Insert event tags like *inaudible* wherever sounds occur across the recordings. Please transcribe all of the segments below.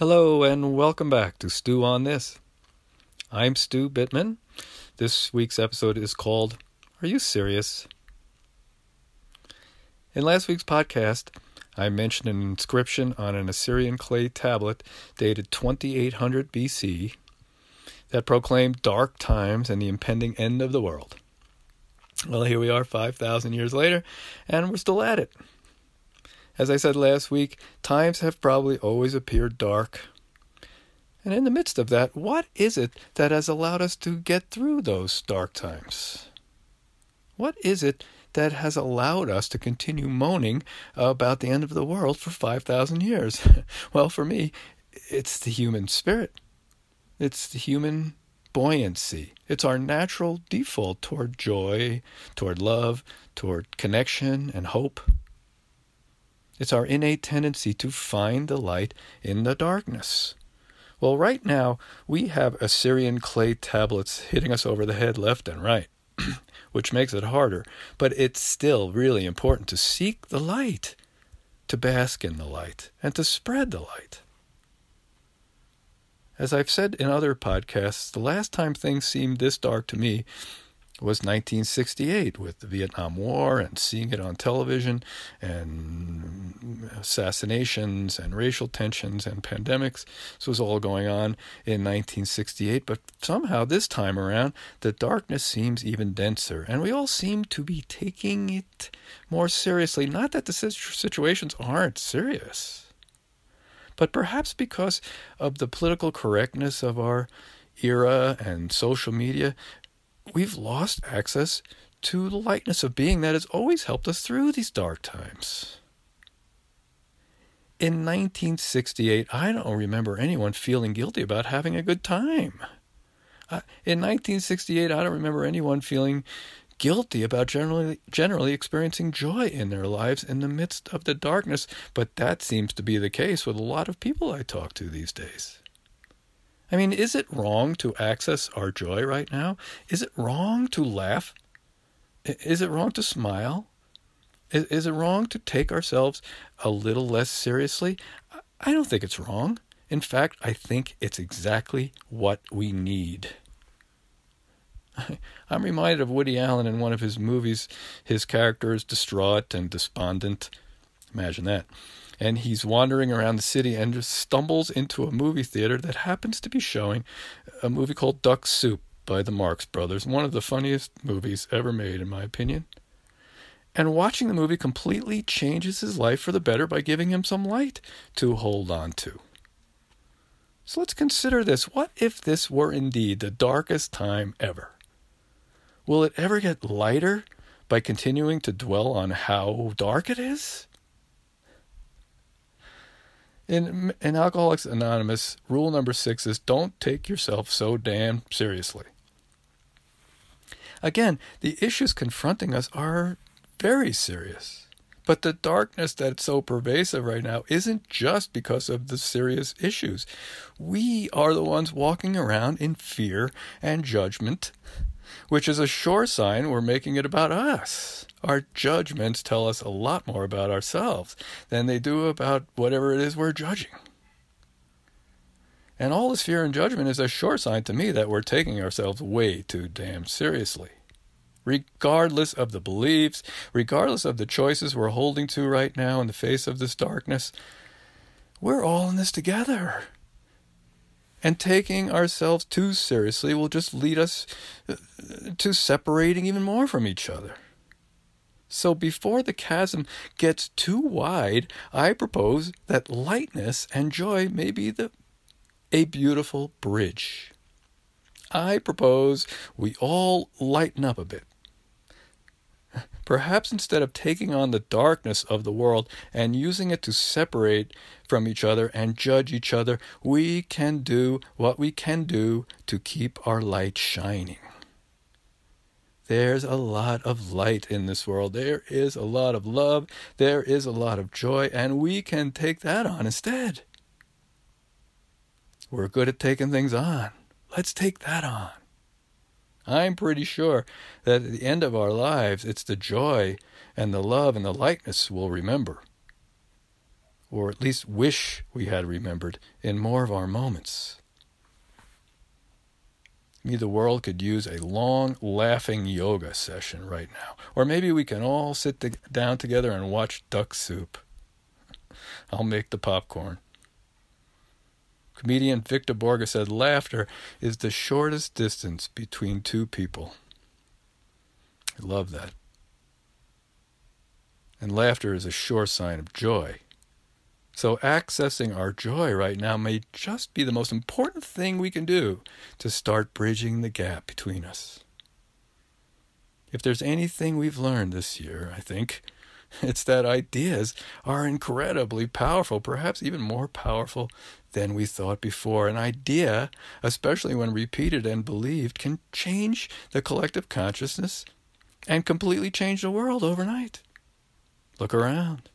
Hello and welcome back to Stew on This. I'm Stu Bittman. This week's episode is called Are You Serious? In last week's podcast, I mentioned an inscription on an Assyrian clay tablet dated 2800 BC that proclaimed dark times and the impending end of the world. Well, here we are 5,000 years later, and we're still at it. As I said last week, times have probably always appeared dark. And in the midst of that, what is it that has allowed us to get through those dark times? What is it that has allowed us to continue moaning about the end of the world for 5,000 years? *laughs* well, for me, it's the human spirit. It's the human buoyancy. It's our natural default toward joy, toward love, toward connection and hope. It's our innate tendency to find the light in the darkness. Well, right now, we have Assyrian clay tablets hitting us over the head left and right, *clears throat* which makes it harder, but it's still really important to seek the light, to bask in the light, and to spread the light. As I've said in other podcasts, the last time things seemed this dark to me was 1968 with the Vietnam War and seeing it on television and assassinations and racial tensions and pandemics. This was all going on in 1968, but somehow this time around the darkness seems even denser and we all seem to be taking it more seriously. Not that the situations aren't serious, but perhaps because of the political correctness of our era and social media, we've lost access to the lightness of being that has always helped us through these dark times. In 1968, I don't remember anyone feeling guilty about having a good time. In 1968, I don't remember anyone feeling guilty about generally generally experiencing joy in their lives in the midst of the darkness, but that seems to be the case with a lot of people I talk to these days. I mean, is it wrong to access our joy right now? Is it wrong to laugh? Is it wrong to smile? Is, it wrong to take ourselves a little less seriously? I don't think it's wrong. In fact, I think it's exactly what we need. *laughs* I'm reminded of Woody Allen in one of his movies. His character is distraught and despondent. Imagine that and he's wandering around the city and just stumbles into a movie theater that happens to be showing a movie called Duck Soup by the Marx Brothers, one of the funniest movies ever made, in my opinion. And watching the movie completely changes his life for the better by giving him some light to hold on to. So let's consider this. What if this were indeed the darkest time ever? Will it ever get lighter by continuing to dwell on how dark it is? In, in Alcoholics Anonymous, rule number six is don't take yourself so damn seriously. Again, the issues confronting us are very serious. But the darkness that's so pervasive right now isn't just because of the serious issues. We are the ones walking around in fear and judgment which is a sure sign we're making it about us. Our judgments tell us a lot more about ourselves than they do about whatever it is we're judging. And all this fear and judgment is a sure sign to me that we're taking ourselves way too damn seriously. Regardless of the beliefs, regardless of the choices we're holding to right now in the face of this darkness, we're all in this together. And taking ourselves too seriously will just lead us uh, to separating even more from each other. So before the chasm gets too wide, I propose that lightness and joy may be the a beautiful bridge. I propose we all lighten up a bit. Perhaps instead of taking on the darkness of the world and using it to separate from each other and judge each other, we can do what we can do to keep our light shining. There's a lot of light in this world. There is a lot of love. There is a lot of joy, and we can take that on instead. We're good at taking things on. Let's take that on. I'm pretty sure that at the end of our lives, it's the joy and the love and the lightness we'll remember. or at least wish we had remembered in more of our moments. Maybe the world could use a long, laughing yoga session right now. Or maybe we can all sit down together and watch duck soup. *laughs* I'll make the popcorn. Comedian Victor Borge said laughter is the shortest distance between two people. I love that. And laughter is a sure sign of joy. So, accessing our joy right now may just be the most important thing we can do to start bridging the gap between us. If there's anything we've learned this year, I think, *laughs* it's that ideas are incredibly powerful, perhaps even more powerful than we thought before. An idea, especially when repeated and believed, can change the collective consciousness and completely change the world overnight. Look around.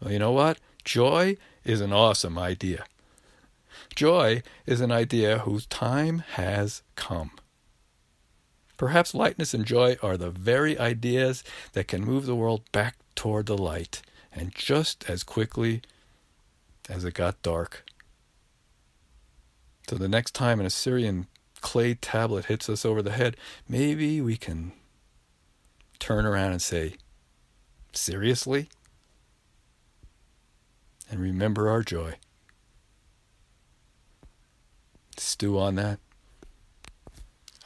Well, you know what? Joy is an awesome idea. Joy is an idea whose time has come. Perhaps lightness and joy are the very ideas that can move the world back toward the light, and just as quickly as it got dark. So the next time an Assyrian clay tablet hits us over the head, maybe we can turn around and say, Seriously? and remember our joy. Stew on that.